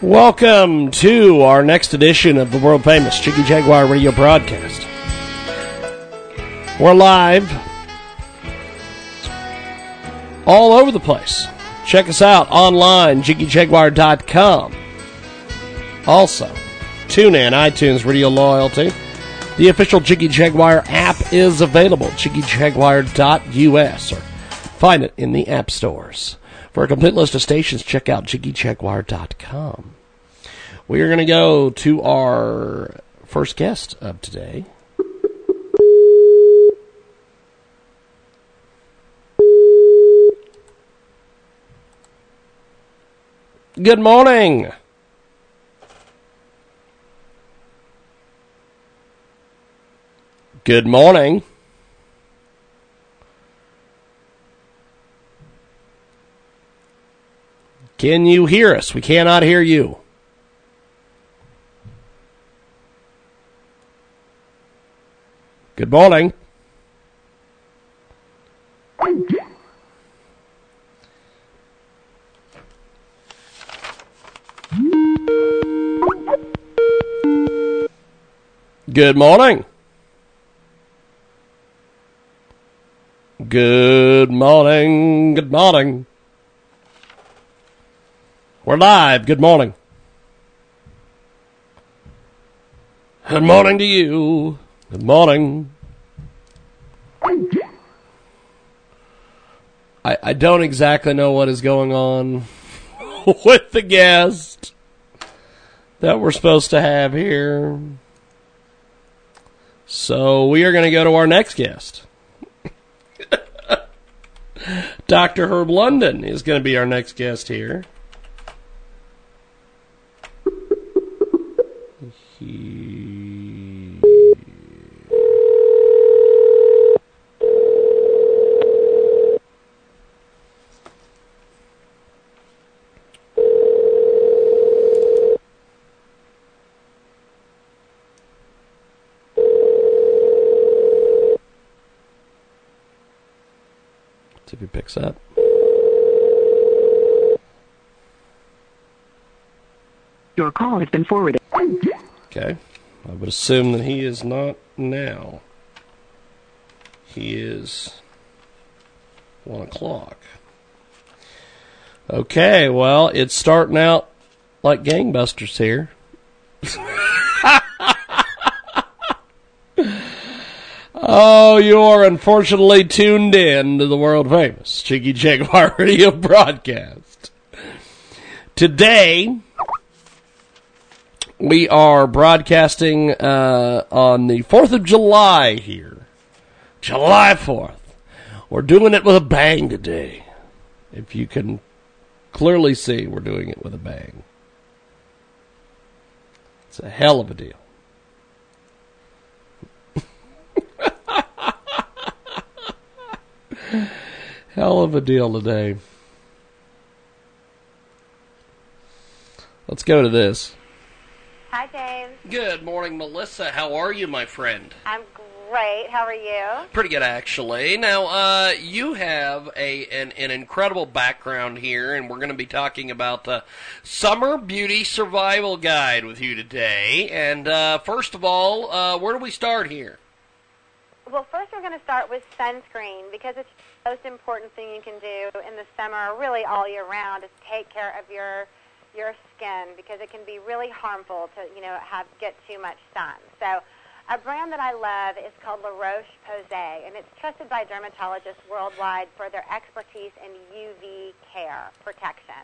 Welcome to our next edition of the world famous Jiggy Jaguar radio broadcast. We're live all over the place. Check us out online, jiggyjaguar.com. Also, tune in, iTunes, Radio Loyalty. The official Jiggy Jaguar app is available, jiggyjaguar.us, or find it in the app stores. For a complete list of stations, check out jiggyjaguar.com. We are going to go to our first guest of today. Good morning. Good morning. Can you hear us? We cannot hear you. Good morning. Good morning. Good morning. Good morning. We're live. Good morning. Good morning to you. Good morning. I, I don't exactly know what is going on with the guest that we're supposed to have here. So we are going to go to our next guest. Dr. Herb London is going to be our next guest here. See if he picks up. Your call has been forwarded. Okay. I would assume that he is not now. He is one o'clock. Okay, well, it's starting out like gangbusters here. oh, you are unfortunately tuned in to the world famous Jiggy Jaguar radio broadcast. Today, we are broadcasting uh, on the 4th of July here. July 4th. We're doing it with a bang today. If you can clearly see, we're doing it with a bang. It's a hell of a deal. hell of a deal today. Let's go to this. Hi, James. Good morning, Melissa. How are you, my friend? I'm great. How are you? Pretty good, actually. Now, uh, you have a an, an incredible background here, and we're going to be talking about the Summer Beauty Survival Guide with you today. And uh, first of all, uh, where do we start here? Well, first we're going to start with sunscreen because it's the most important thing you can do in the summer, really all year round, is take care of your your skin because it can be really harmful to you know have get too much sun. So. A brand that I love is called La Roche-Posay, and it's trusted by dermatologists worldwide for their expertise in UV care protection.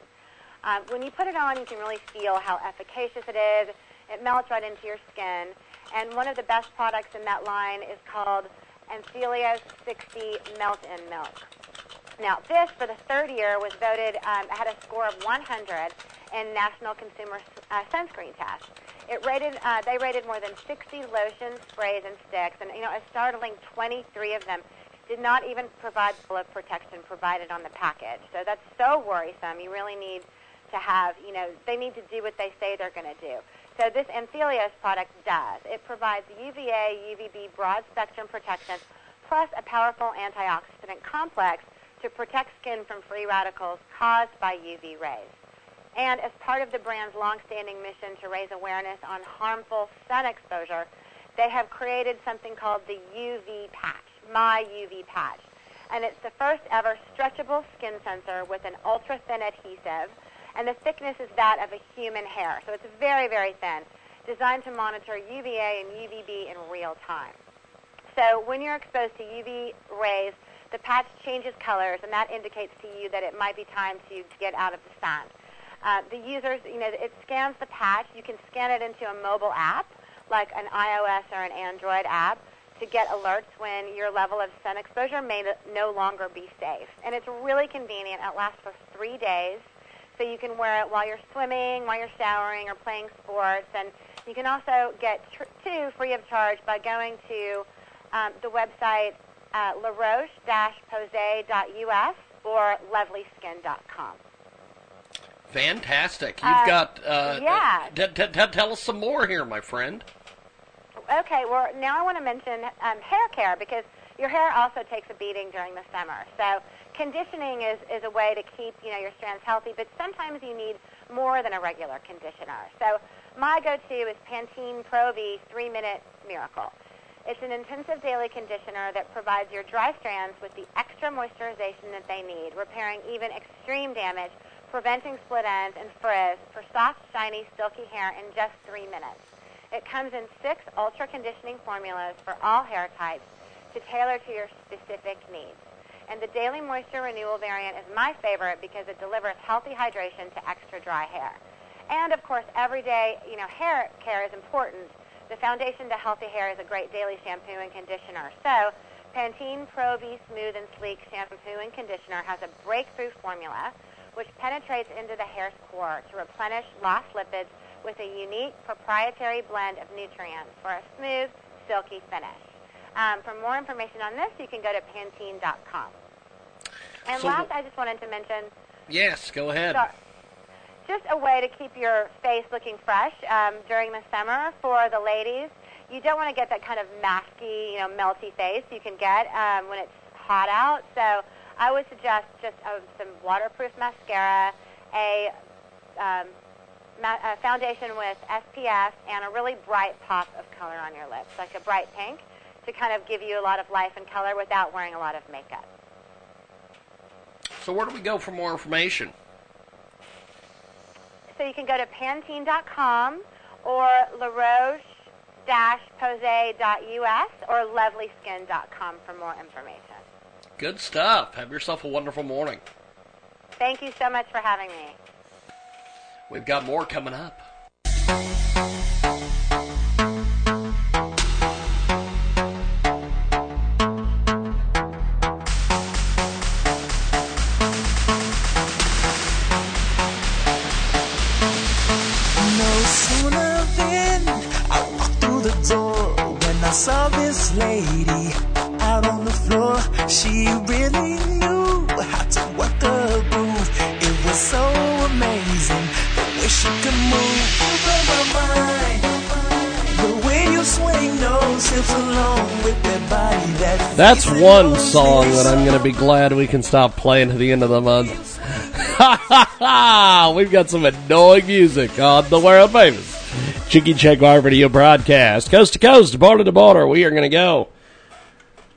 Um, when you put it on, you can really feel how efficacious it is. It melts right into your skin. And one of the best products in that line is called Anthelios 60 Melt-In Milk. Now, this, for the third year, was voted, um, had a score of 100 in National Consumer uh, Sunscreen Test. It rated, uh, they rated more than 60 lotions, sprays, and sticks, and you know, a startling 23 of them did not even provide the of protection provided on the package. So that's so worrisome. You really need to have, you know, they need to do what they say they're going to do. So this Anthelios product does. It provides UVA, UVB broad spectrum protection, plus a powerful antioxidant complex to protect skin from free radicals caused by UV rays. And as part of the brand's longstanding mission to raise awareness on harmful sun exposure, they have created something called the UV patch, My UV patch. And it's the first ever stretchable skin sensor with an ultra thin adhesive, and the thickness is that of a human hair. So it's very, very thin, designed to monitor UVA and UVB in real time. So when you're exposed to UV rays, the patch changes colors, and that indicates to you that it might be time to get out of the sun. Uh, the users, you know, it scans the patch. You can scan it into a mobile app, like an iOS or an Android app, to get alerts when your level of sun exposure may no longer be safe. And it's really convenient. It lasts for three days, so you can wear it while you're swimming, while you're showering, or playing sports. And you can also get tr- two free of charge by going to um, the website uh, laroche-posay.us or lovelyskin.com. Fantastic. You've Uh, got. Uh, yeah. t- t- t- tell us some more here, my friend. Okay, well, now I want to mention um, hair care because your hair also takes a beating during the summer. So conditioning is, is a way to keep you know your strands healthy, but sometimes you need more than a regular conditioner. So my go-to is Pantene Pro V 3-Minute Miracle. It's an intensive daily conditioner that provides your dry strands with the extra moisturization that they need, repairing even extreme damage, preventing split ends and frizz for soft, shiny, silky hair in just three minutes. It comes in six ultra conditioning formulas for all hair types to tailor to your specific needs. And the Daily Moisture Renewal variant is my favorite because it delivers healthy hydration to extra dry hair. And of course, everyday, you know, hair care is important. The foundation to healthy hair is a great daily shampoo and conditioner. So, Pantene Pro V Smooth and Sleek Shampoo and Conditioner has a breakthrough formula which penetrates into the hair's core to replenish lost lipids with a unique proprietary blend of nutrients for a smooth, silky finish. Um, for more information on this, you can go to Pantene.com. And So last, I just wanted to mention Yes, go ahead. so, just a way to keep your face looking fresh um, during the summer for the ladies. You don't want to get that kind of masky, you know, melty face you can get um, when it's hot out. So I would suggest just uh, some waterproof mascara, a, um, ma- a foundation with SPF, and a really bright pop of color on your lips, like a bright pink, to kind of give you a lot of life and color without wearing a lot of makeup. So where do we go for more information? So you can go to Pantene.com or LaRoche-Posay.us or LovelySkin.com for more information. Good stuff. Have yourself a wonderful morning. Thank you so much for having me. We've got more coming up. Those song hips that I'm going to be glad we can stop playing to the end of the month. Ha ha ha! We've got some annoying music on the world famous Jiggy Jaguar video broadcast, coast to coast, border to border. We are going to go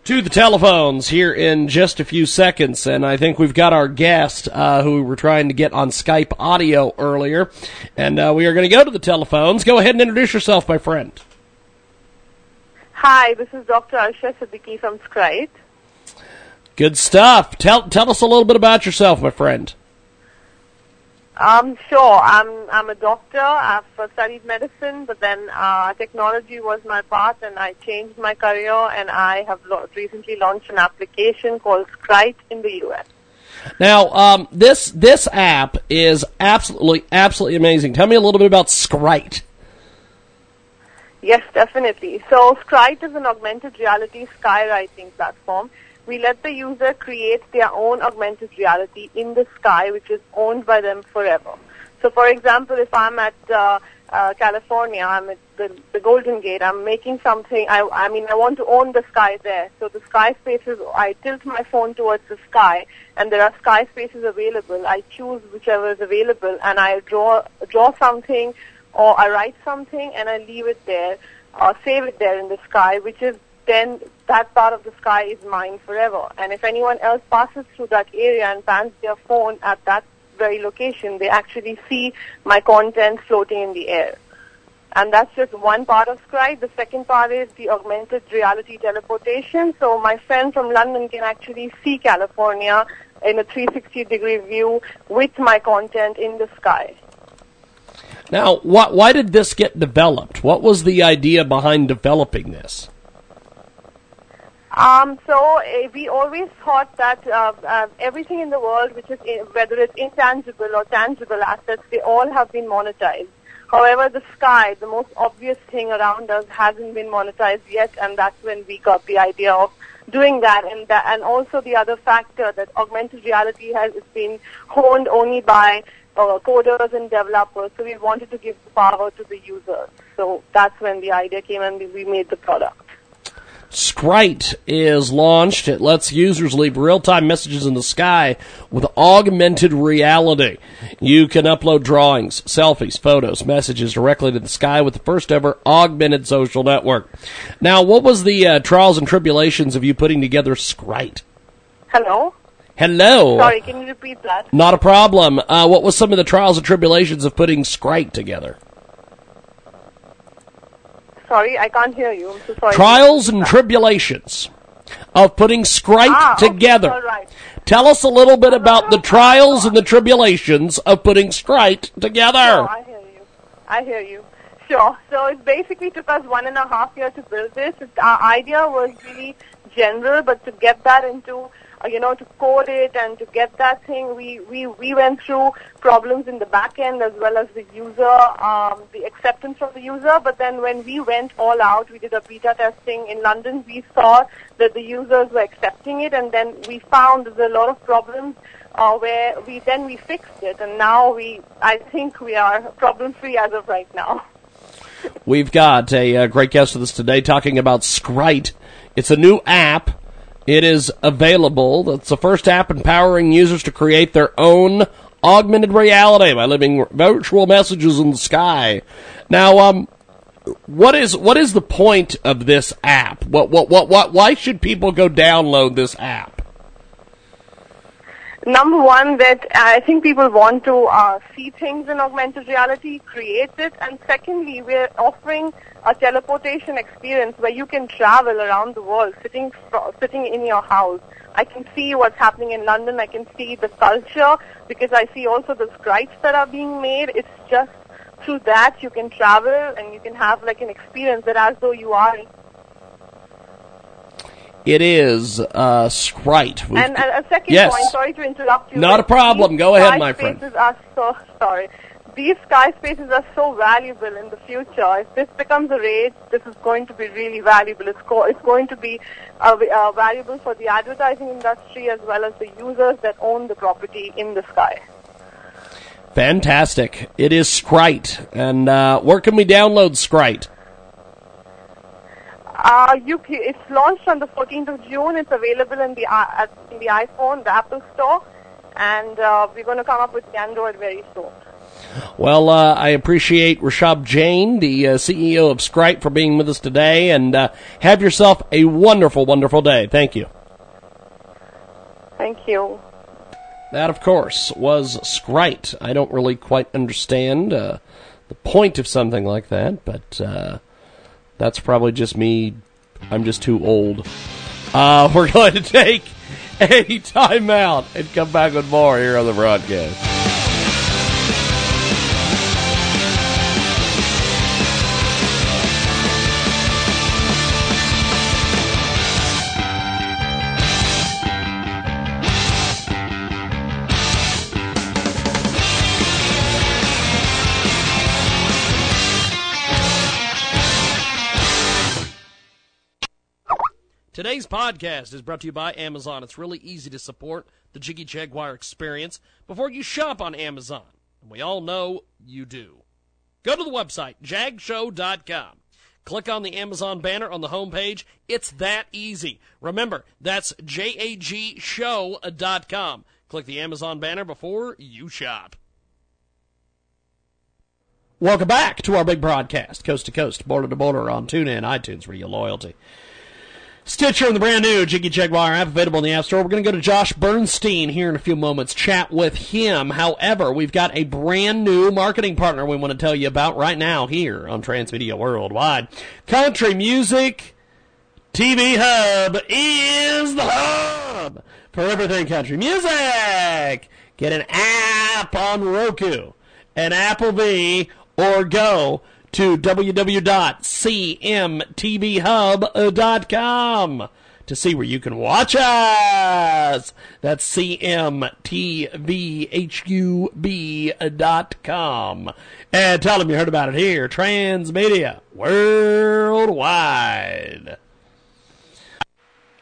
to the telephones here in just a few seconds, and I think we've got our guest uh, who we were trying to get on Skype audio earlier, and uh, we are going to go to the telephones. Go ahead and introduce yourself, my friend. Hi, this is Dr. Aisha Siddiqui from Scrite. Good stuff. Tell tell us a little bit about yourself, my friend. Um, sure, I'm I'm a doctor. I've uh, studied medicine, but then uh, technology was my path, and I changed my career. And I have lo- recently launched an application called Scrite in the U.S. Now, um, this this app is absolutely absolutely amazing. Tell me a little bit about Scrite. Yes, definitely. So Scrite is an augmented reality skywriting platform. We let the user create their own augmented reality in the sky, which is owned by them forever. So, for example, if I'm at uh, uh, California. I'm at the, the Golden Gate. I'm making something. I, I mean, I want to own the sky there. So the sky spaces, I tilt my phone towards the sky, and there are sky spaces available. I choose whichever is available, and I draw draw something, or I write something, and I leave it there, or save it there in the sky, which is then that part of the sky is mine forever. And if anyone else passes through that area and pans their phone at that very location, they actually see my content floating in the air. And that's just one part of Scrite. The second part is the augmented reality teleportation. So my friend from London can actually see California in a 360 degree view with my content in the sky. Now, wh- why did this get developed? What was the idea behind developing this? Um, so uh, we always thought that uh, uh, everything in the world, which is in, whether it's intangible or tangible assets, they all have been monetized. However, the sky, the most obvious thing around us, hasn't been monetized yet, and that's when we got the idea of doing that. And that, and also the other factor that augmented reality has been honed only by uh, coders and developers. So we wanted to give power to the users. So that's when the idea came, and we made the product. Scrite is launched. It lets users leave real-time messages in the sky with augmented reality. You can upload drawings, selfies, photos, messages directly to the sky with the first ever augmented social network. Now, what was the uh, trials and tribulations of you putting together Scrite? Hello? Hello. Sorry, can you repeat that? Not a problem. Uh, what was some of the trials and tribulations of putting Scrite together? Sorry, I can't hear you. I'm so sorry. Trials and tribulations of putting Scrite Ah, okay, together. right. Tell us a little bit about the trials and the tribulations of putting Scrite together. Sure, I hear you. I hear you. Sure. So it basically took us one and a half year to build this. Our idea was really general, but to get that into, uh, you know, to code it and to get that thing, we, we, we went through problems in the back end as well as the user, um, the acceptance from the user. But then when we went all out, we did a beta testing in London, we saw that the users were accepting it and then we found there's a lot of problems uh, where we then we fixed it and now we I think we are problem free as of right now. We've got a, uh great guest with us today talking about Scrite. It's a new app. It is available. It's the first app empowering users to create their own augmented reality by living virtual messages in the sky. Now, um, what is what is the point of this app? What what what what? Why should people go download this app? Number one, that I think people want to uh, see things in augmented reality, create it, and secondly, we're offering a teleportation experience where you can travel around the world, sitting sitting in your house. I can see what's happening in London. I can see the culture because I see also the scripts that are being made. It's just through that you can travel and you can have like an experience that as though you are. It is uh, Scrite. We've- And a, second Yes. point, sorry to interrupt you. Not a problem. Go ahead, my friend. Spaces are so sorry. These sky spaces are so valuable in the future. If this becomes a rage, this is going to be really valuable. It's, co- it's going to be uh, uh, valuable for the advertising industry as well as the users that own the property in the sky. Fantastic. It is Scrite. And uh, where can we download Scrite? Uh, you, it's launched on the 14th of June. It's available in the at, in the iPhone, the Apple Store, and uh, we're going to come up with the Android very soon. Well, uh, I appreciate Rashab Jain, the uh, CEO of Scrite, for being with us today, and uh, have yourself a wonderful, wonderful day. Thank you. Thank you. That, of course, was Scrite. I don't really quite understand uh, the point of something like that, but uh, that's probably just me. I'm just too old. Uh, we're going to take a timeout and come back with more here on the broadcast. Today's podcast is brought to you by Amazon. It's really easy to support the Jiggy Jaguar experience before you shop on Amazon. And we all know you do. Go to the website, jagshow.com. Click on the Amazon banner on the homepage. It's that easy. Remember, that's jagshow.com. Click the Amazon banner before you shop. Welcome back to our big broadcast, coast to coast, border to border on TuneIn, iTunes, Radio Loyalty. Stitcher and the brand new Jiggy Jaguar app available in the App Store. We're going to go to Josh Bernstein here in a few moments, chat with him. However, we've got a brand new marketing partner we want to tell you about right now here on Transmedia Worldwide. Country Music TV Hub is the hub for everything country music. Get an app on Roku, an Apple TV, or go to www.cmtvhub.com to see where you can watch us. That's cmtvhub.com. And tell them you heard about it here. Transmedia Worldwide.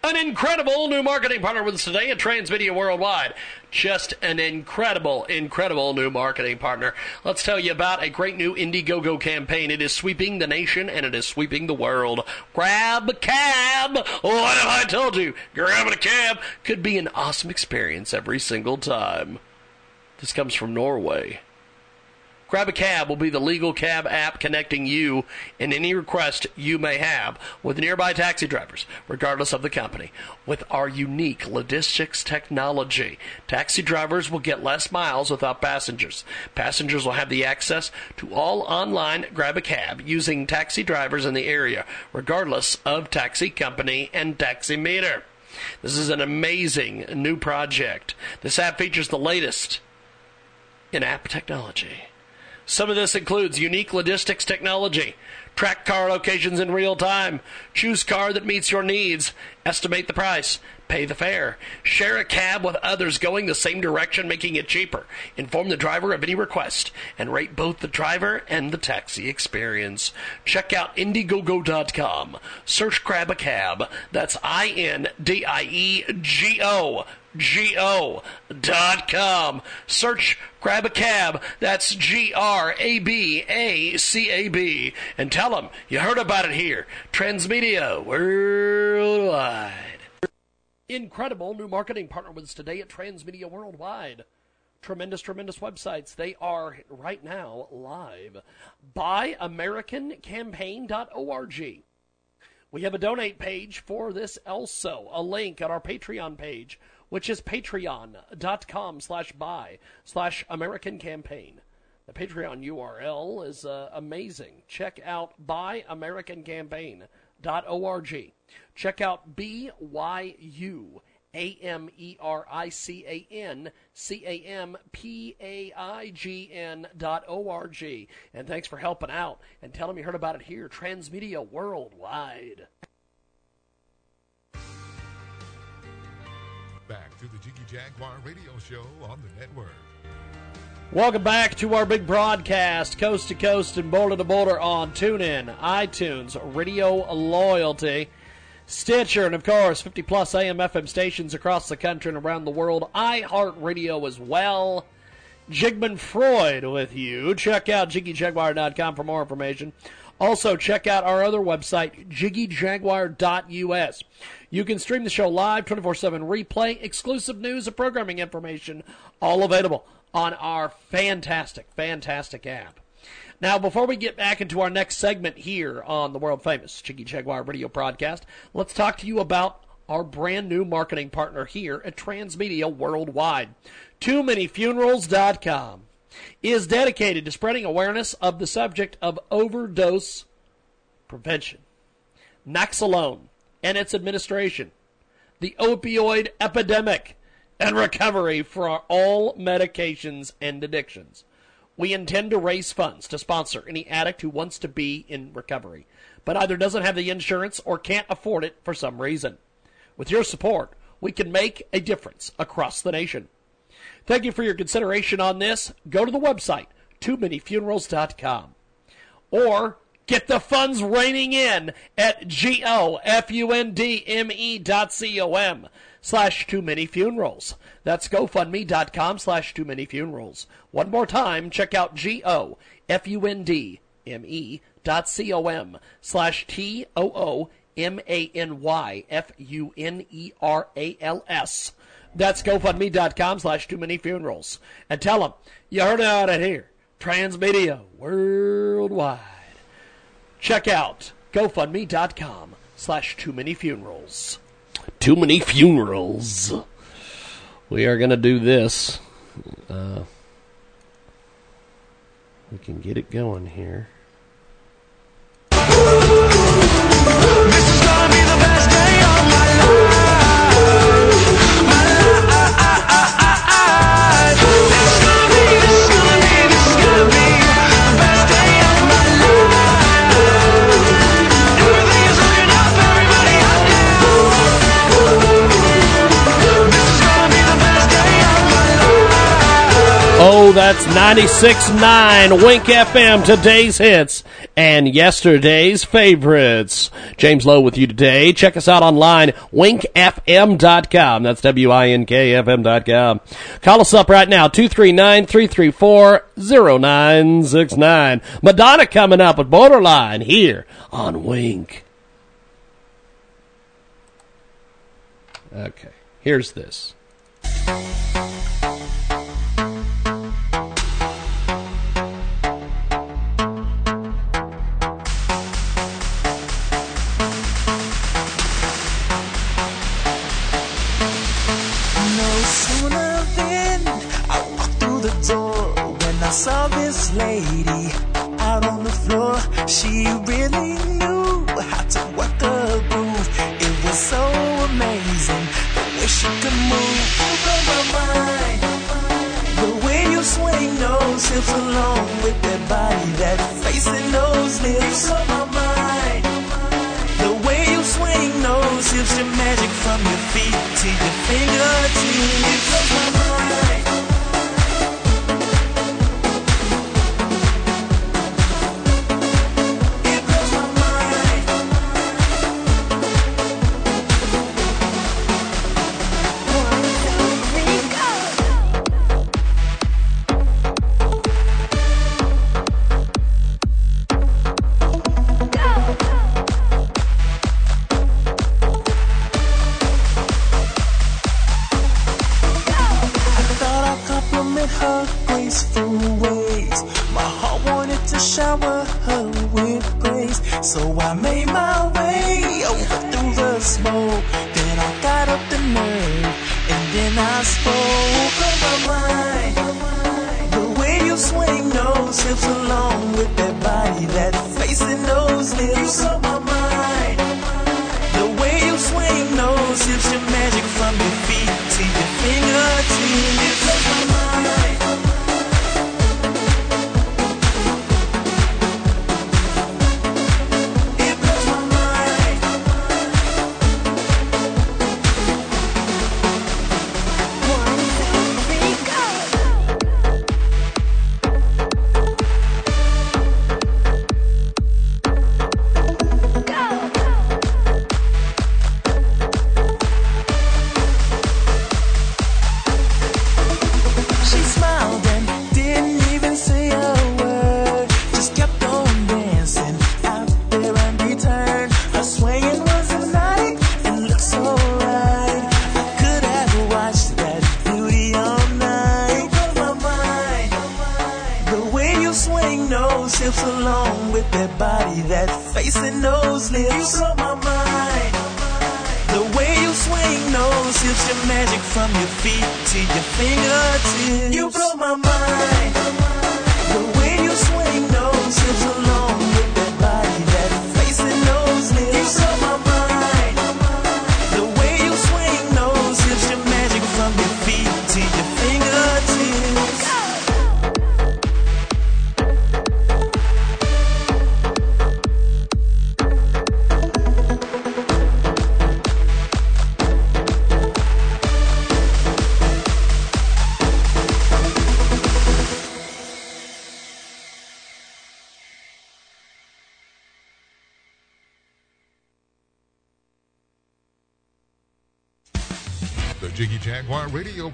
An incredible new marketing partner with us today at Transmedia Worldwide. Just an incredible, incredible new marketing partner. Let's tell you about a great new Indiegogo campaign. It is sweeping the nation and it is sweeping the world. Grab a cab. Oh, what have I told you? Grabbing a cab could be an awesome experience every single time. This comes from Norway. Grab a Cab will be the legal cab app connecting you and any request you may have with nearby taxi drivers, regardless of the company. With our unique logistics technology, taxi drivers will get less miles without passengers. Passengers will have the access to all online Grab a Cab using taxi drivers in the area, regardless of taxi company and taxi meter. This is an amazing new project. This app features the latest in app technology. Some of this includes unique logistics technology, track car locations in real time, choose car that meets your needs, estimate the price, pay the fare, share a cab with others going the same direction, making it cheaper, inform the driver of any request, and rate both the driver and the taxi experience. Check out Indiegogo.com. Search Grab a Cab. That's I N D I E G O G-O.com. Search Grab a Cab. That's G-R-A-B-A-C-A-B. And tell them you heard about it here. Transmedia Worldwide. Incredible new marketing partner with us today at Transmedia Worldwide. Tremendous, tremendous websites. They are right now live. BuyAmericanCampaign.org. We have a donate page for this also, a link on our Patreon page which is patreon.com slash buy slash American campaign. The Patreon URL is uh, amazing. Check out buyamericancampaign.org. Check out B-Y-U A-M-E-R-I-C-A-N C-A-M-P-A-I-G-N dot O-R-G. And thanks for helping out and tell them you heard about it here, Transmedia Worldwide. To the Jiggy Jaguar radio show on the network. Welcome back to our big broadcast, coast to coast and border to border on TuneIn, iTunes, Radio Loyalty, Stitcher, and of course, 50 plus AM FM stations across the country and around the world, iHeartRadio as well. Jigman Freud with you. Check out JiggyJaguar.com for more information. Also, check out our other website, JiggyJaguar.us. You can stream the show live, 24 7 replay, exclusive news and programming information, all available on our fantastic, fantastic app. Now, before we get back into our next segment here on the world famous Jiggy Jaguar radio broadcast, let's talk to you about our brand new marketing partner here at Transmedia Worldwide. Too Many Funerals.com is dedicated to spreading awareness of the subject of overdose prevention. Naloxone and its administration, the opioid epidemic, and recovery for all medications and addictions. We intend to raise funds to sponsor any addict who wants to be in recovery, but either doesn't have the insurance or can't afford it for some reason. With your support, we can make a difference across the nation. Thank you for your consideration on this. Go to the website, too many Or get the funds raining in at G-O-F-U-N-D-M-E dot C-O-M slash too many funerals. That's GoFundMe.com slash too many funerals. One more time, check out G-O-F-U-N-D-M-E dot C-O-M slash T-O-O M A N Y F U N E R A L S that's GoFundMe.com slash too many funerals. And tell them you heard it out here. Transmedia worldwide. Check out GoFundMe.com slash too many funerals. Too many funerals. We are going to do this. Uh, we can get it going here. Oh, that's 96.9 Wink FM, today's hits and yesterday's favorites. James Lowe with you today. Check us out online, winkfm.com. That's W-I-N-K-F-M.com. Call us up right now, 239-334-0969. Madonna coming up with Borderline here on Wink. Okay, here's this.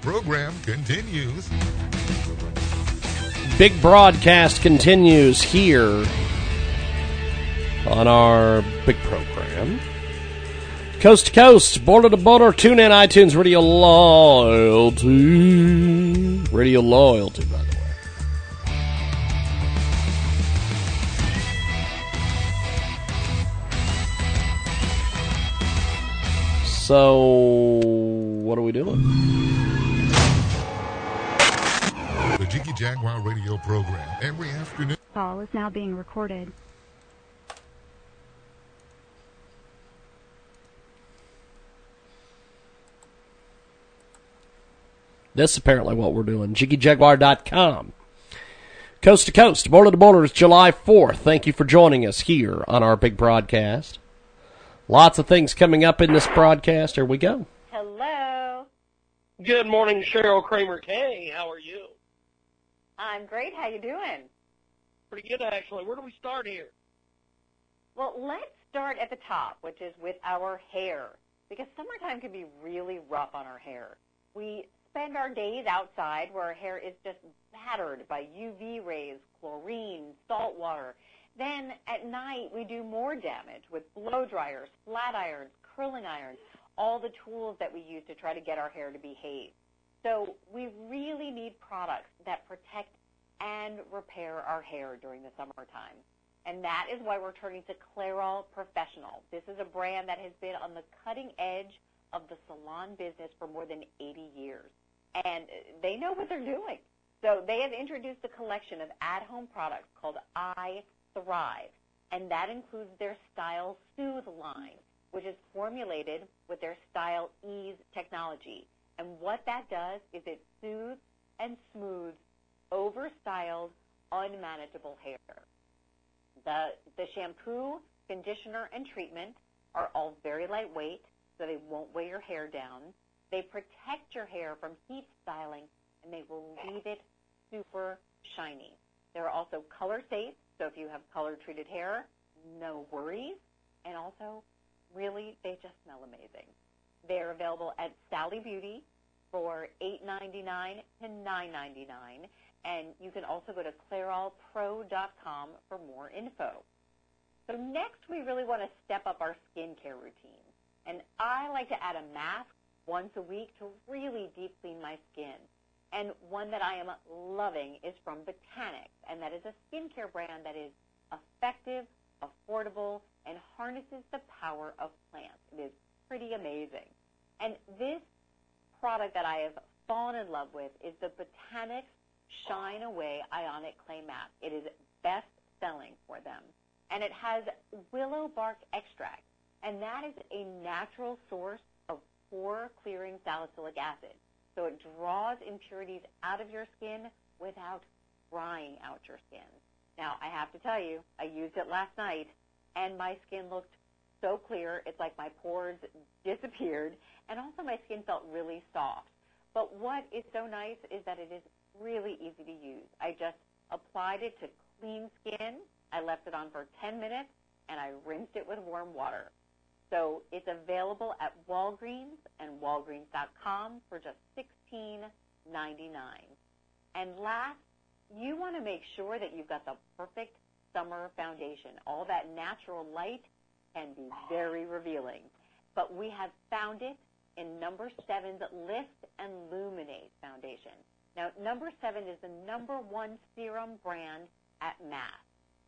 program continues. Big broadcast continues here on our big program. Coast to coast, border to border, tune in iTunes, radio loyalty. Radio loyalty, by the way. So, what are we doing? Jaguar radio program every afternoon. Call is now being recorded. This is apparently what we're doing. JiggyJaguar.com. Coast to coast, border to border is July 4th. Thank you for joining us here on our big broadcast. Lots of things coming up in this broadcast. Here we go. Hello. Good morning, Cheryl Kramer Kaye. How are you? I'm great. How you doing? Pretty good, actually. Where do we start here? Well, let's start at the top, which is with our hair, because summertime can be really rough on our hair. We spend our days outside where our hair is just battered by UV rays, chlorine, salt water. Then at night we do more damage with blow dryers, flat irons, curling irons, all the tools that we use to try to get our hair to behave. So we really need products that protect and repair our hair during the summertime. And that is why we're turning to Clairol Professional. This is a brand that has been on the cutting edge of the salon business for more than 80 years. And they know what they're doing. So they have introduced a collection of at-home products called I Thrive. And that includes their Style Soothe line, which is formulated with their Style Ease technology. And what that does is it soothes and smooths overstyled, unmanageable hair. The, the shampoo, conditioner, and treatment are all very lightweight, so they won't weigh your hair down. They protect your hair from heat styling, and they will leave it super shiny. They're also color safe, so if you have color treated hair, no worries. And also, really, they just smell amazing. They're available at Sally Beauty for $8.99 to $9.99, and you can also go to ClairolPro.com for more info. So next, we really want to step up our skincare routine. And I like to add a mask once a week to really deep clean my skin. And one that I am loving is from Botanics, and that is a skincare brand that is effective, affordable, and harnesses the power of plants. It is pretty amazing. And this product that I have fallen in love with is the Botanics Shine Away Ionic Clay Mask. It is best selling for them. And it has willow bark extract, and that is a natural source of pore clearing salicylic acid. So it draws impurities out of your skin without drying out your skin. Now, I have to tell you, I used it last night, and my skin looked so clear. It's like my pores disappeared, and also my skin felt really soft. But what is so nice is that it is really easy to use. I just applied it to clean skin. I left it on for 10 minutes, and I rinsed it with warm water. So it's available at Walgreens and Walgreens.com for just $16.99. And last, you want to make sure that you've got the perfect summer foundation. All that natural light can be very revealing. But we have found it in number seven's Lift and Luminate foundation. Now, number seven is the number one serum brand at Mass.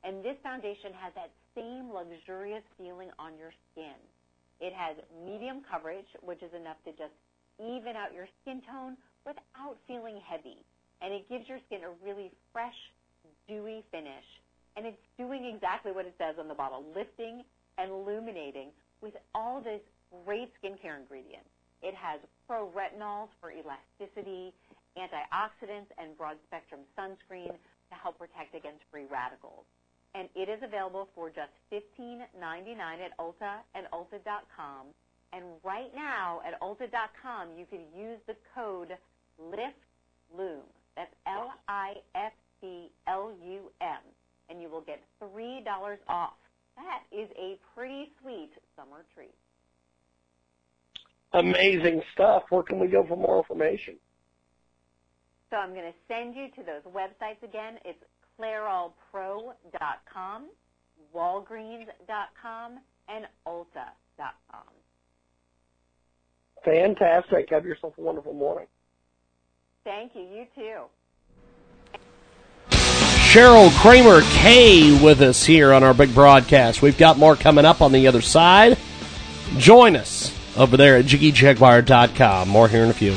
And this foundation has that same luxurious feeling on your skin. It has medium coverage, which is enough to just even out your skin tone without feeling heavy. And it gives your skin a really fresh, dewy finish. And it's doing exactly what it says on the bottle, lifting and illuminating with all this great skincare ingredients. It has pro-retinols for elasticity, antioxidants, and broad-spectrum sunscreen to help protect against free radicals and it is available for just $15.99 at Ulta and Ulta.com. And right now at Ulta.com, you can use the code LIFTLUM. That's L-I-F-T-L-U-M. And you will get $3 off. That is a pretty sweet summer treat. Amazing stuff. Where can we go for more information? So I'm going to send you to those websites again. It's clairolpro.com, walgreens.com, and ulta.com. Fantastic. Have yourself a wonderful morning. Thank you. You too. Cheryl Kramer Kaye with us here on our big broadcast. We've got more coming up on the other side. Join us over there at JiggyJaguar.com. More here in a few.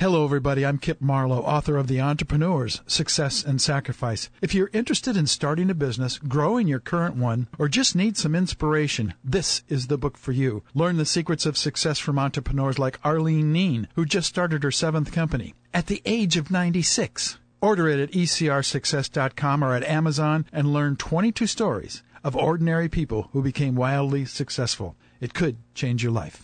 Hello, everybody. I'm Kip Marlowe, author of The Entrepreneurs Success and Sacrifice. If you're interested in starting a business, growing your current one, or just need some inspiration, this is the book for you. Learn the secrets of success from entrepreneurs like Arlene Neen, who just started her seventh company at the age of 96. Order it at ecrsuccess.com or at Amazon and learn 22 stories of ordinary people who became wildly successful. It could change your life.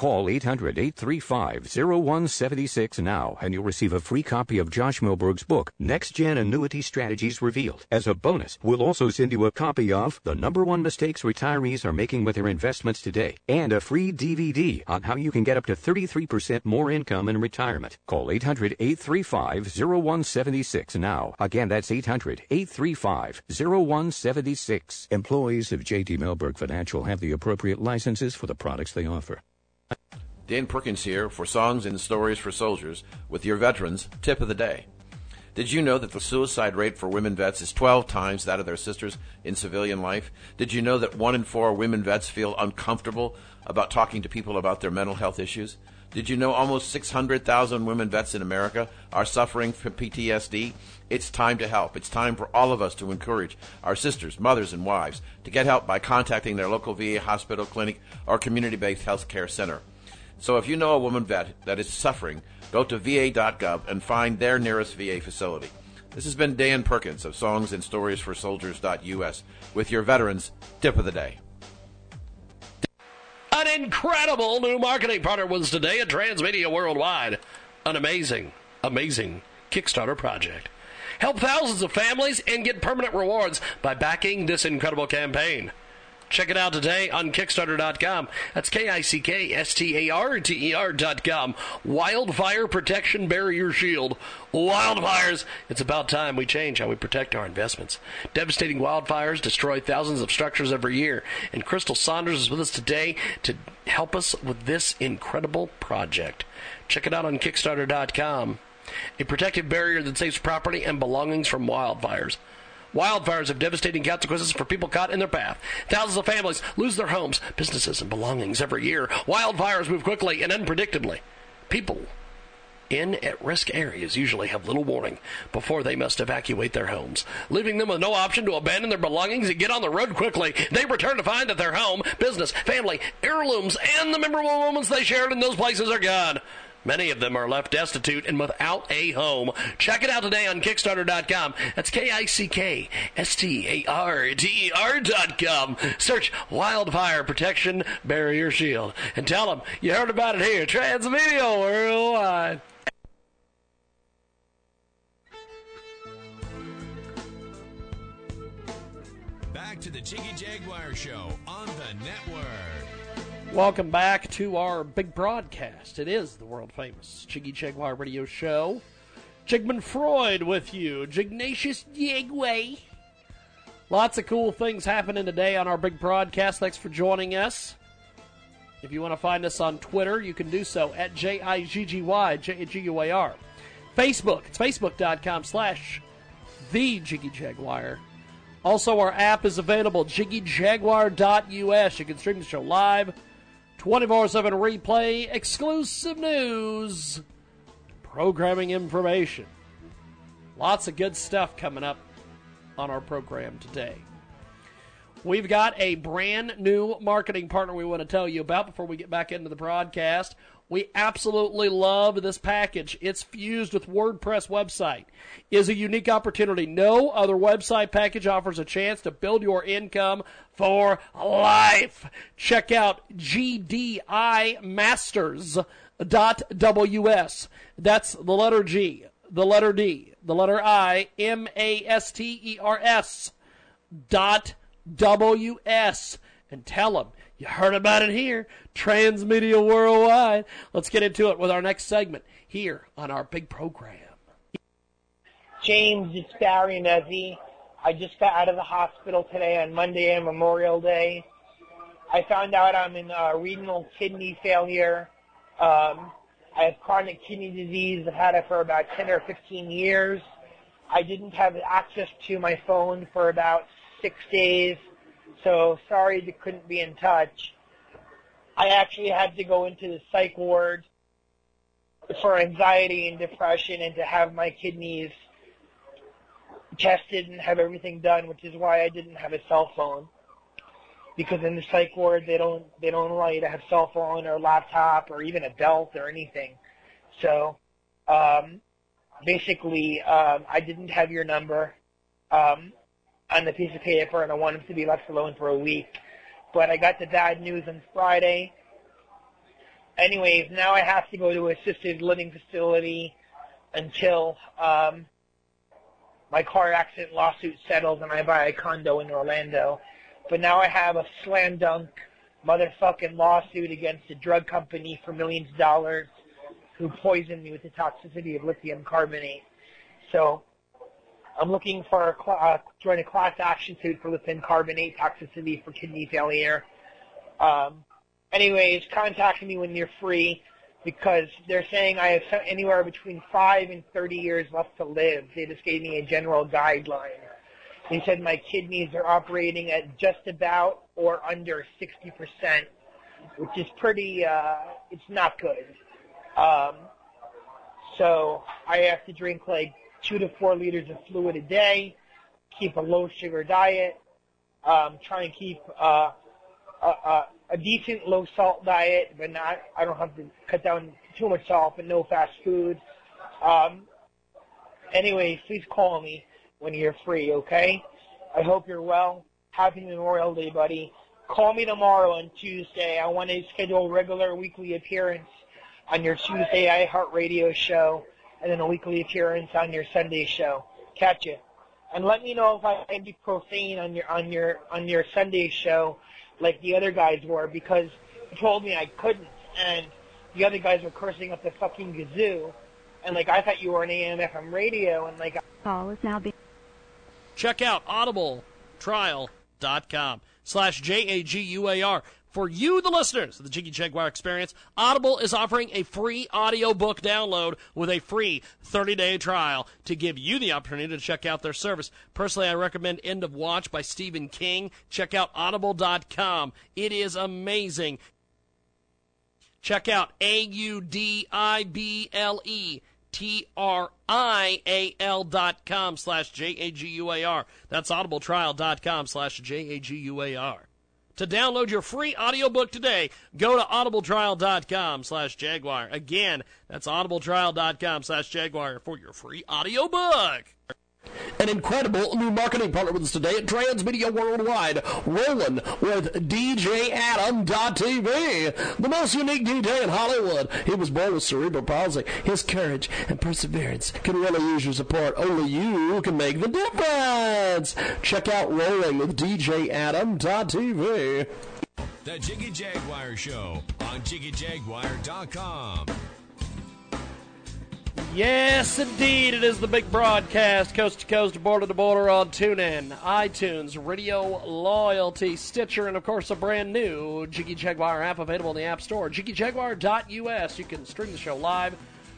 Call 800-835-0176 now and you'll receive a free copy of Josh Mellberg's book, Next Gen Annuity Strategies Revealed. As a bonus, we'll also send you a copy of The Number One Mistakes Retirees Are Making with Their Investments Today and a free DVD on how you can get up to 33% more income in retirement. Call 800-835-0176 now. Again, that's 800-835-0176. Employees of J.D. Milberg Financial have the appropriate licenses for the products they offer. Dan Perkins here for Songs and Stories for Soldiers with your veterans tip of the day. Did you know that the suicide rate for women vets is 12 times that of their sisters in civilian life? Did you know that one in four women vets feel uncomfortable about talking to people about their mental health issues? Did you know almost 600,000 women vets in America are suffering from PTSD? It's time to help. It's time for all of us to encourage our sisters, mothers, and wives to get help by contacting their local VA hospital, clinic, or community based health care center. So if you know a woman vet that is suffering, go to va.gov and find their nearest VA facility. This has been Dan Perkins of Songs and Stories for Soldiers.us with your veterans tip of the day. An incredible new marketing partner was today at Transmedia Worldwide. An amazing, amazing Kickstarter project. Help thousands of families and get permanent rewards by backing this incredible campaign. Check it out today on Kickstarter.com. That's K-I-C-K-S-T-A-R-T-E-R.com. Wildfire Protection Barrier Shield. Wildfires. It's about time we change how we protect our investments. Devastating wildfires destroy thousands of structures every year. And Crystal Saunders is with us today to help us with this incredible project. Check it out on Kickstarter.com. A protective barrier that saves property and belongings from wildfires. Wildfires have devastating consequences for people caught in their path. Thousands of families lose their homes, businesses, and belongings every year. Wildfires move quickly and unpredictably. People in at risk areas usually have little warning before they must evacuate their homes, leaving them with no option to abandon their belongings and get on the road quickly. They return to find that their home, business, family, heirlooms, and the memorable moments they shared in those places are gone. Many of them are left destitute and without a home. Check it out today on Kickstarter.com. That's K-I-C-K-S-T-A-R-T-E-R.com. Search Wildfire Protection Barrier Shield and tell them you heard about it here. Transmedia Worldwide. Back to the Jiggy Jaguar Show on the network. Welcome back to our big broadcast. It is the world famous Jiggy Jaguar radio show. Jigman Freud with you, Jignatius Jagway. Lots of cool things happening today on our big broadcast. Thanks for joining us. If you want to find us on Twitter, you can do so at J-I-G-G-Y, J-A-G-U-A-R. Facebook, it's facebook.com slash the Jiggy Jaguar. Also, our app is available, jiggyjaguar.us. You can stream the show live, 24 7 replay, exclusive news, programming information. Lots of good stuff coming up on our program today. We've got a brand new marketing partner we want to tell you about before we get back into the broadcast. We absolutely love this package. It's fused with WordPress website. Is a unique opportunity. No other website package offers a chance to build your income for life. Check out gdimasters.ws. That's the letter G, the letter D, the letter I, M A S T E R S dot W S and tell them you heard about it here, Transmedia Worldwide. Let's get into it with our next segment here on our big program. James, it's Barry Nezzi. I just got out of the hospital today on Monday Memorial Day. I found out I'm in uh, renal kidney failure. Um, I have chronic kidney disease. I've had it for about 10 or 15 years. I didn't have access to my phone for about six days, so sorry that couldn't be in touch. I actually had to go into the psych ward for anxiety and depression and to have my kidneys tested and have everything done, which is why I didn't have a cell phone. Because in the psych ward they don't they don't allow you to have a cell phone or laptop or even a belt or anything. So um, basically, um, I didn't have your number um, on the piece of paper, and I want him to be left alone for a week. But I got the bad news on Friday. Anyways, now I have to go to assisted living facility until um, my car accident lawsuit settles and I buy a condo in Orlando. But now I have a slam dunk motherfucking lawsuit against a drug company for millions of dollars who poisoned me with the toxicity of lithium carbonate. So I'm looking for a uh, join a class action suit for lithium carbonate toxicity for kidney failure. Um, anyways, contact me when you're free because they're saying I have anywhere between five and 30 years left to live. They just gave me a general guideline. They said my kidneys are operating at just about or under 60%, which is pretty, uh, it's not good. Um, so I have to drink like two to four liters of fluid a day, keep a low sugar diet, um, try and keep uh, a, a, a decent low salt diet, but not I don't have to cut down too much salt, but no fast food. Um, anyway, please call me when you're free, okay? I hope you're well. Happy Memorial Day, buddy. Call me tomorrow on Tuesday. I want to schedule a regular weekly appearance on your Tuesday iHeartRadio show and then a weekly appearance on your Sunday show. Catch you. And let me know if I can be profane on your on your on your Sunday show like the other guys were because you told me I couldn't and the other guys were cursing up the fucking gazoo and like I thought you were an AM FM radio and like Call is now being. Check out audibletrial.com slash J-A-G-U-A-R. For you, the listeners of the Jiggy Jaguar Experience, Audible is offering a free audiobook download with a free 30-day trial to give you the opportunity to check out their service. Personally, I recommend End of Watch by Stephen King. Check out audible.com. It is amazing. Check out A U D I B L E T R I A L dot com slash J A G U A R. That's audibletrial dot com slash J A G U A R. To download your free audiobook today, go to audibletrial.com slash Jaguar. Again, that's audibletrial.com slash Jaguar for your free audiobook. An incredible new marketing partner with us today at Transmedia Worldwide, rolling with DJAdam.tv, the most unique DJ in Hollywood. He was born with cerebral palsy. His courage and perseverance can really use your support. Only you can make the difference. Check out Rolling with DJAdam.tv. The Jiggy Jaguar Show on JiggyJaguar.com. Yes, indeed, it is the big broadcast, coast to coast, border to border on TuneIn, iTunes, Radio Loyalty, Stitcher, and of course a brand new Jiggy Jaguar app available in the App Store. JiggyJaguar.us. You can stream the show live,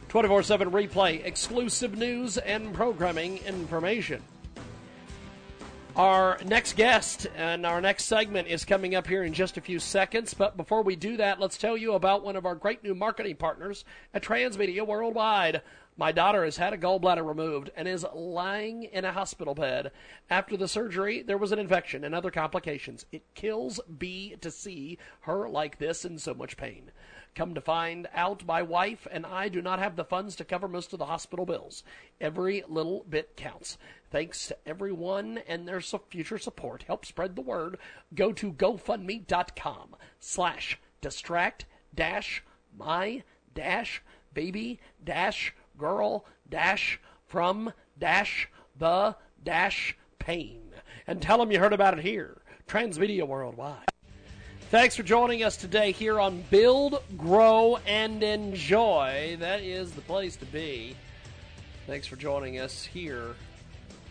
24 7 replay, exclusive news and programming information. Our next guest and our next segment is coming up here in just a few seconds. But before we do that, let's tell you about one of our great new marketing partners at Transmedia Worldwide. My daughter has had a gallbladder removed and is lying in a hospital bed. After the surgery, there was an infection and other complications. It kills B to see her like this in so much pain. Come to find out, my wife and I do not have the funds to cover most of the hospital bills. Every little bit counts. Thanks to everyone and their future support. Help spread the word. Go to GoFundMe.com slash distract dash my dash baby dash girl dash from dash the dash pain. And tell them you heard about it here. Transmedia Worldwide. Thanks for joining us today here on Build, Grow, and Enjoy. That is the place to be. Thanks for joining us here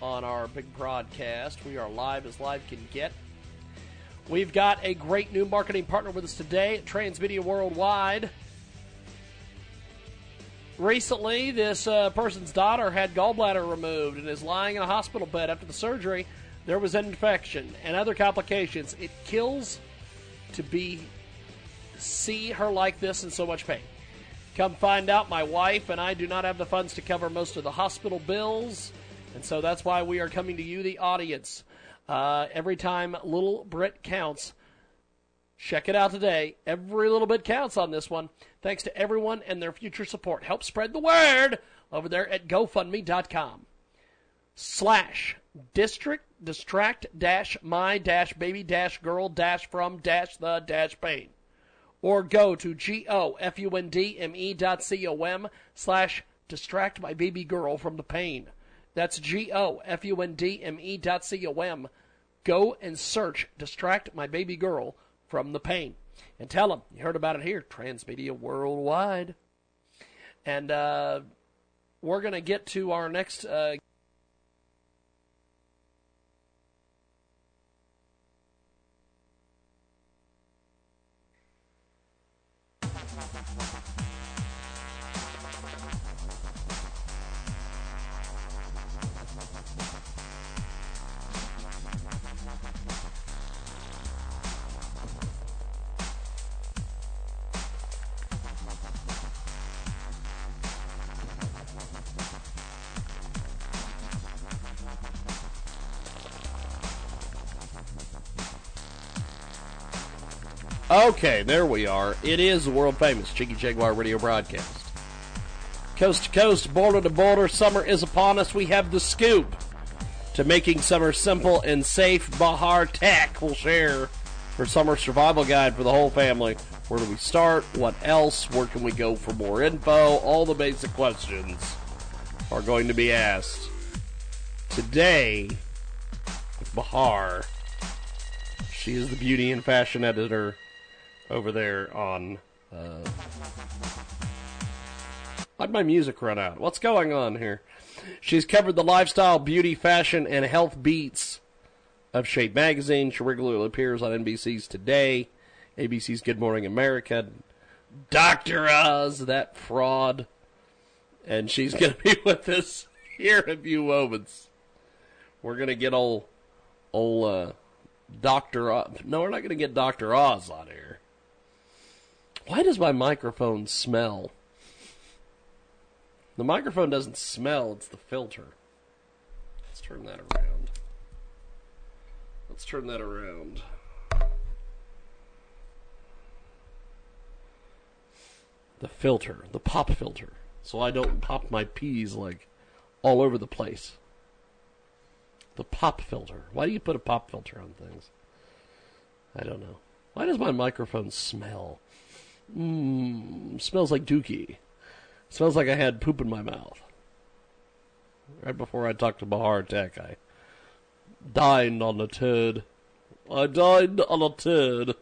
on our big broadcast. We are live as live can get. We've got a great new marketing partner with us today Transmedia Worldwide. Recently, this uh, person's daughter had gallbladder removed and is lying in a hospital bed after the surgery. There was an infection and other complications. It kills to be see her like this in so much pain. Come find out, my wife and I do not have the funds to cover most of the hospital bills, and so that's why we are coming to you, the audience. Uh, every time little Brit counts, check it out today. Every little bit counts on this one. Thanks to everyone and their future support. Help spread the word over there at GoFundMe.com slash district distract dash my dash baby dash girl dash from dash the dash pain or go to g-o-f-u-n-d-m-e dot c-o-m slash distract my baby girl from the pain that's g-o-f-u-n-d-m-e dot c-o-m go and search distract my baby girl from the pain. And tell them you heard about it here transmedia worldwide. And uh, we're going to get to our next uh, Okay, there we are. It is the world famous Jiggy Jaguar radio broadcast. Coast to coast, border to border, summer is upon us. We have the scoop to making summer simple and safe. Bahar Tech will share her summer survival guide for the whole family. Where do we start? What else? Where can we go for more info? All the basic questions are going to be asked today with Bahar. She is the beauty and fashion editor over there on. Uh, why'd my music run out? What's going on here? She's covered the lifestyle, beauty, fashion, and health beats of Shape Magazine. She regularly appears on NBC's Today, ABC's Good Morning America, Dr. Oz, that fraud. And she's going to be with us here in a few moments. We're going to get old, old uh, Dr. Oz. No, we're not going to get Dr. Oz on here. Why does my microphone smell? The microphone doesn't smell, it's the filter. Let's turn that around. Let's turn that around. The filter, the pop filter. So I don't pop my peas like all over the place. The pop filter. Why do you put a pop filter on things? I don't know. Why does my microphone smell? Mmm, smells like dookie. Smells like I had poop in my mouth. Right before I talked to Bahar Tech, I dined on a turd. I dined on a turd.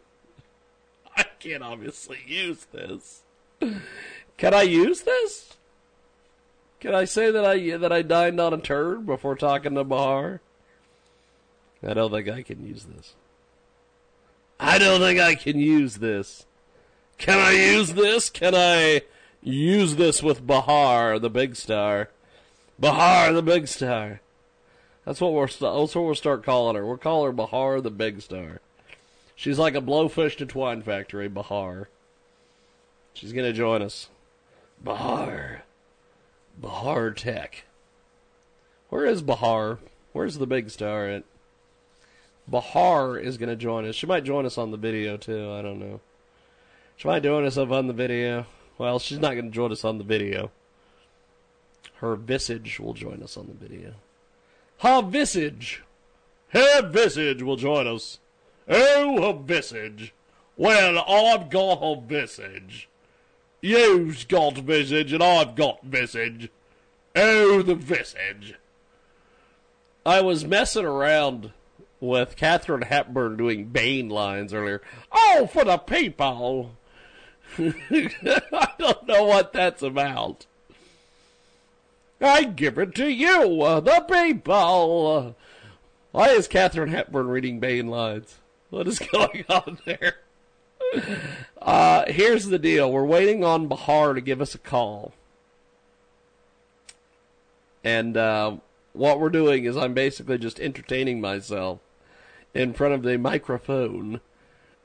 I can't obviously use this. Can I use this? Can I say that I that I dined on a turd before talking to Bahar? I don't think I can use this. I don't think I can use this. Can I use this? Can I use this with Bahar, the big star? Bahar, the big star. That's what we're that's what we'll start calling her. We'll call her Bahar, the big star. She's like a blowfish to twine factory, Bahar. She's gonna join us. Bahar. Bahar Tech. Where is Bahar? Where's the big star at? Bahar is going to join us. She might join us on the video too. I don't know. She might join us up on the video. Well, she's not going to join us on the video. Her visage will join us on the video. Her visage. Her visage will join us. Oh, her visage. Well, I've got her visage. You've got visage and I've got visage. Oh, the visage. I was messing around with Katharine Hepburn doing Bane lines earlier. Oh, for the people! I don't know what that's about. I give it to you, uh, the people. Why is Katharine Hepburn reading Bane lines? What is going on there? Uh, here's the deal. We're waiting on Bahar to give us a call. And uh, what we're doing is I'm basically just entertaining myself in front of the microphone.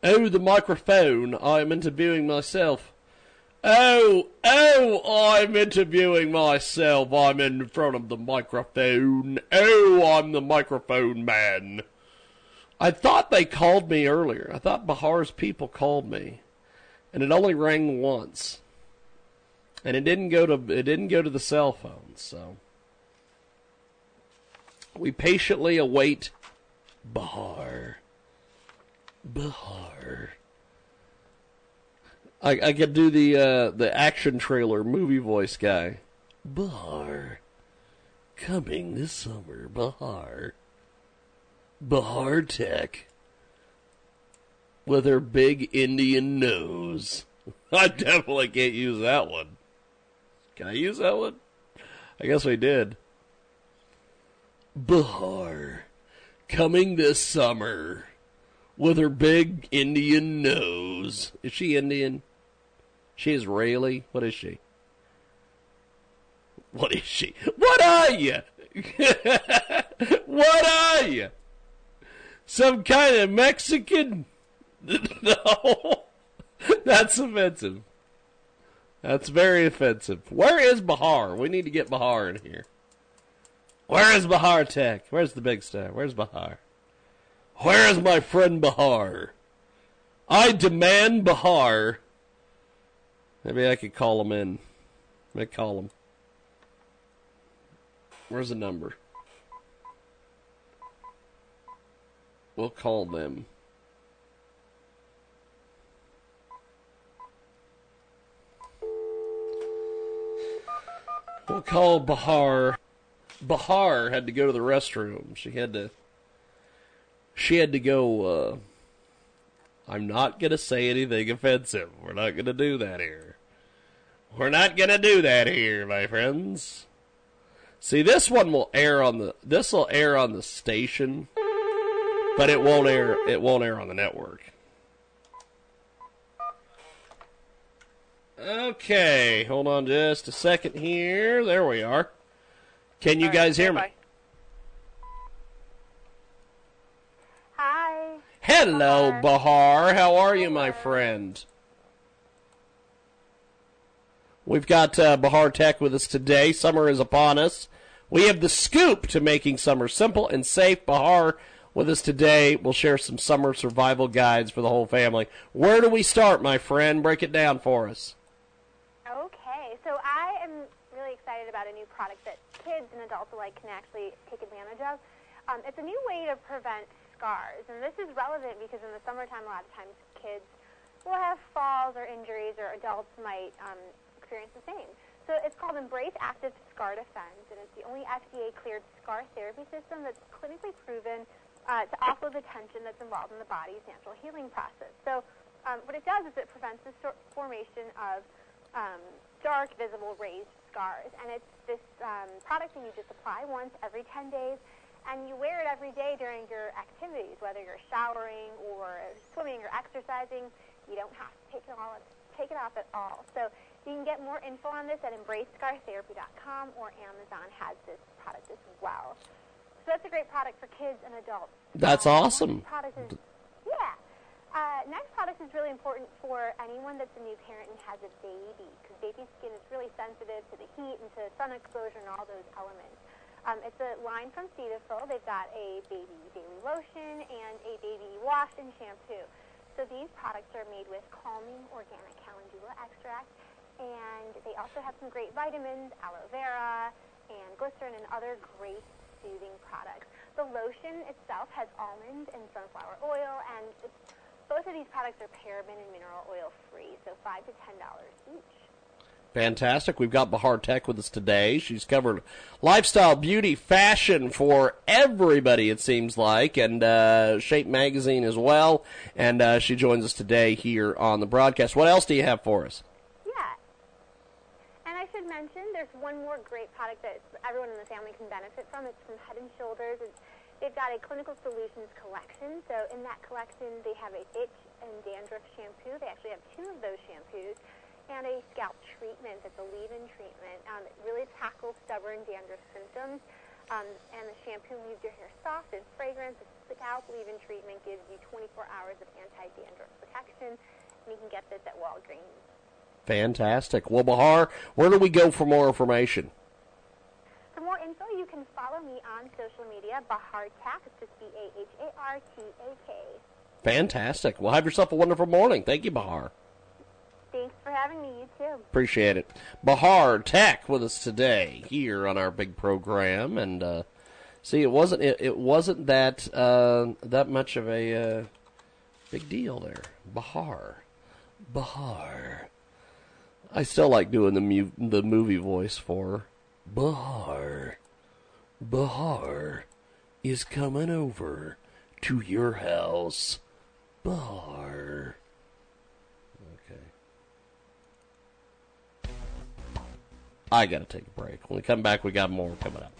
Oh, the microphone. I'm interviewing myself. Oh, oh, I'm interviewing myself. I'm in front of the microphone. Oh, I'm the microphone man. I thought they called me earlier. I thought Bahar's people called me. And it only rang once. And it didn't go to it didn't go to the cell phone, so we patiently await Bahar. Bahar. I I could do the uh, the action trailer movie voice guy. Bahar. Coming this summer, Bahar. Bahar Tech. With her big Indian nose. I definitely can't use that one. Can I use that one? I guess we did. Bahar coming this summer with her big Indian nose. Is she Indian? She Israeli? What is she? What is she? What are you? what are you? Some kind of Mexican? no. That's offensive. That's very offensive. Where is Bahar? We need to get Bahar in here. Where is Bahar Tech? Where's the big star? Where's Bahar? Where is my friend Bahar? I demand Bahar. Maybe I could call him in. Let me call him. Where's the number? We'll call them. We'll call Bahar. Bahar had to go to the restroom. She had to. She had to go. Uh, I'm not gonna say anything offensive. We're not gonna do that here. We're not gonna do that here, my friends. See, this one will air on the. This will air on the station, but it won't air. It won't air on the network. Okay, hold on just a second here. There we are. Can you guys hear me? Hi. Hello, Bahar. How are you, my friend? We've got uh, Bahar Tech with us today. Summer is upon us. We have the scoop to making summer simple and safe. Bahar with us today. We'll share some summer survival guides for the whole family. Where do we start, my friend? Break it down for us. Okay, so I am really excited about a new product that kids and adults alike can actually take advantage of. Um, it's a new way to prevent scars, and this is relevant because in the summertime, a lot of times kids will have falls or injuries, or adults might um, experience the same. So it's called Embrace Active Scar Defense, and it's the only FDA-cleared scar therapy system that's clinically proven uh, to offload the tension that's involved in the body's natural healing process. So um, what it does is it prevents the formation of um, dark, visible, raised scars. And it's this um, product that you just apply once every 10 days, and you wear it every day during your activities, whether you're showering or swimming or exercising. You don't have to take it all take it off at all. So you can get more info on this at embracescartherapy.com or Amazon has this product as well. So that's a great product for kids and adults. That's awesome. Product is, yeah. Uh, next product is really important for anyone that's a new parent and has a baby because baby skin is really sensitive to the heat and to sun exposure and all those elements. Um, it's a line from Cetaphil. They've got a baby daily lotion and a baby wash and shampoo. So these products are made with calming organic calendula extract, and they also have some great vitamins, aloe vera, and glycerin, and other great soothing products. The lotion itself has almond and sunflower oil, and both of these products are paraben and mineral oil free, so five to ten dollars each. Fantastic. We've got Bahar Tech with us today. She's covered lifestyle, beauty, fashion for everybody, it seems like, and uh, Shape Magazine as well. And uh, she joins us today here on the broadcast. What else do you have for us? Yeah. And I should mention there's one more great product that everyone in the family can benefit from. It's from Head and Shoulders. It's, they've got a clinical solutions collection. So in that collection, they have a itch and dandruff shampoo. They actually have two of those shampoos and a scalp treatment that's a leave-in treatment. Um, it really tackles stubborn dandruff symptoms. Um, and the shampoo leaves your hair soft and fragrant. The scalp leave-in treatment gives you 24 hours of anti-dandruff protection. And you can get this at Walgreens. Fantastic. Well, Bahar, where do we go for more information? For more info, you can follow me on social media, Bahar Tak. It's just B-A-H-A-R-T-A-K. Fantastic. Well, have yourself a wonderful morning. Thank you, Bahar. Thanks for having me. You too. Appreciate it. Bahar Tech with us today here on our big program, and uh, see, it wasn't it, it wasn't that uh, that much of a uh, big deal there. Bahar, Bahar. I still like doing the mu- the movie voice for Bahar. Bahar is coming over to your house. Bahar. I got to take a break. When we come back, we got more coming up.